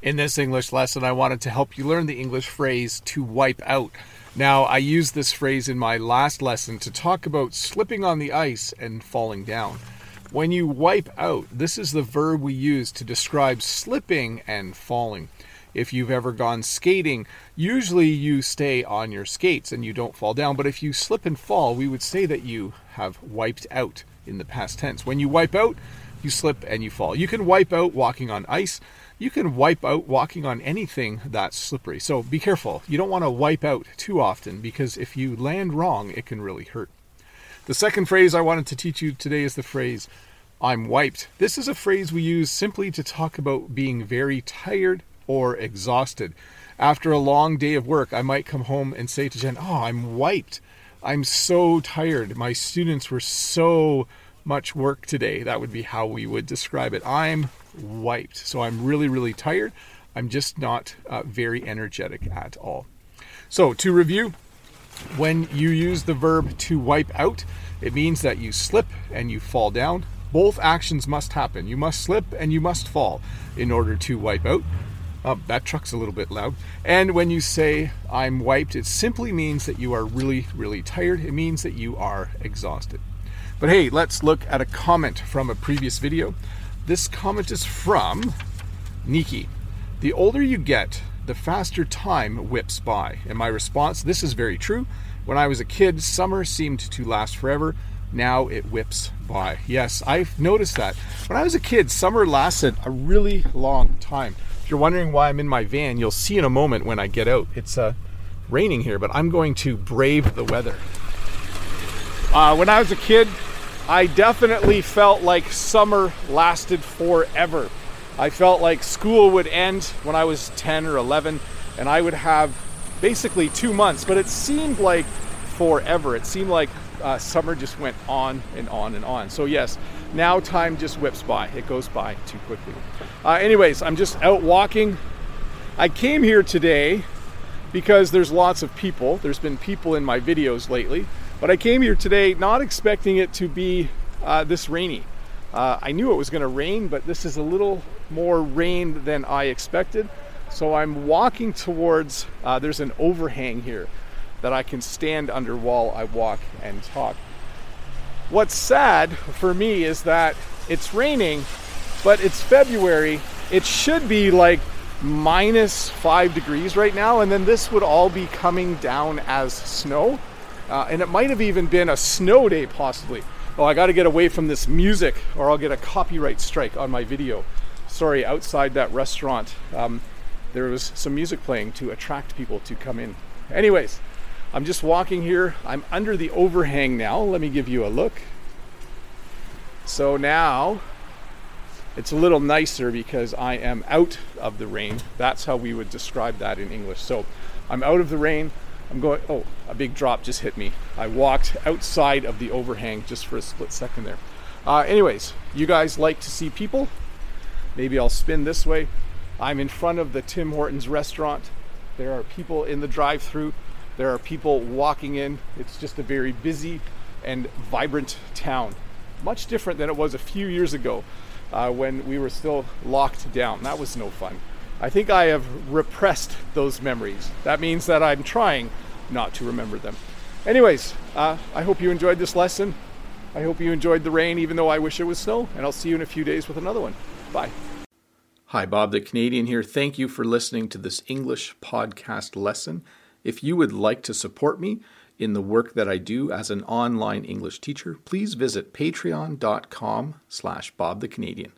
In this English lesson, I wanted to help you learn the English phrase to wipe out. Now, I used this phrase in my last lesson to talk about slipping on the ice and falling down. When you wipe out, this is the verb we use to describe slipping and falling. If you've ever gone skating, usually you stay on your skates and you don't fall down. But if you slip and fall, we would say that you have wiped out in the past tense. When you wipe out, you slip and you fall. You can wipe out walking on ice you can wipe out walking on anything that's slippery. So be careful. You don't want to wipe out too often because if you land wrong, it can really hurt. The second phrase I wanted to teach you today is the phrase, I'm wiped. This is a phrase we use simply to talk about being very tired or exhausted. After a long day of work, I might come home and say to Jen, Oh, I'm wiped. I'm so tired. My students were so much work today. That would be how we would describe it. I'm wiped. So I'm really, really tired. I'm just not uh, very energetic at all. So to review, when you use the verb to wipe out, it means that you slip and you fall down. Both actions must happen. You must slip and you must fall in order to wipe out. Uh, that truck's a little bit loud. And when you say I'm wiped, it simply means that you are really, really tired. It means that you are exhausted. But hey, let's look at a comment from a previous video. This comment is from Niki. The older you get, the faster time whips by. And my response this is very true. When I was a kid, summer seemed to last forever. Now it whips by. Yes, I've noticed that. When I was a kid, summer lasted a really long time. If you're wondering why I'm in my van, you'll see in a moment when I get out. It's uh, raining here, but I'm going to brave the weather. Uh, when I was a kid, I definitely felt like summer lasted forever. I felt like school would end when I was 10 or 11, and I would have basically two months, but it seemed like forever. It seemed like uh, summer just went on and on and on. So, yes, now time just whips by. It goes by too quickly. Uh, anyways, I'm just out walking. I came here today because there's lots of people. There's been people in my videos lately. But I came here today not expecting it to be uh, this rainy. Uh, I knew it was going to rain, but this is a little more rain than I expected. So I'm walking towards, uh, there's an overhang here that I can stand under while I walk and talk. What's sad for me is that it's raining, but it's February. It should be like minus five degrees right now, and then this would all be coming down as snow. Uh, and it might have even been a snow day, possibly. Oh, I got to get away from this music or I'll get a copyright strike on my video. Sorry, outside that restaurant, um, there was some music playing to attract people to come in. Anyways, I'm just walking here. I'm under the overhang now. Let me give you a look. So now it's a little nicer because I am out of the rain. That's how we would describe that in English. So I'm out of the rain. I'm going, oh, a big drop just hit me. I walked outside of the overhang just for a split second there. Uh, anyways, you guys like to see people? Maybe I'll spin this way. I'm in front of the Tim Hortons restaurant. There are people in the drive through, there are people walking in. It's just a very busy and vibrant town. Much different than it was a few years ago uh, when we were still locked down. That was no fun. I think I have repressed those memories. That means that I'm trying not to remember them. Anyways, uh, I hope you enjoyed this lesson. I hope you enjoyed the rain, even though I wish it was snow, and I'll see you in a few days with another one. Bye. Hi, Bob the Canadian here. Thank you for listening to this English podcast lesson. If you would like to support me in the work that I do as an online English teacher, please visit patreon.com slash Bob the Canadian.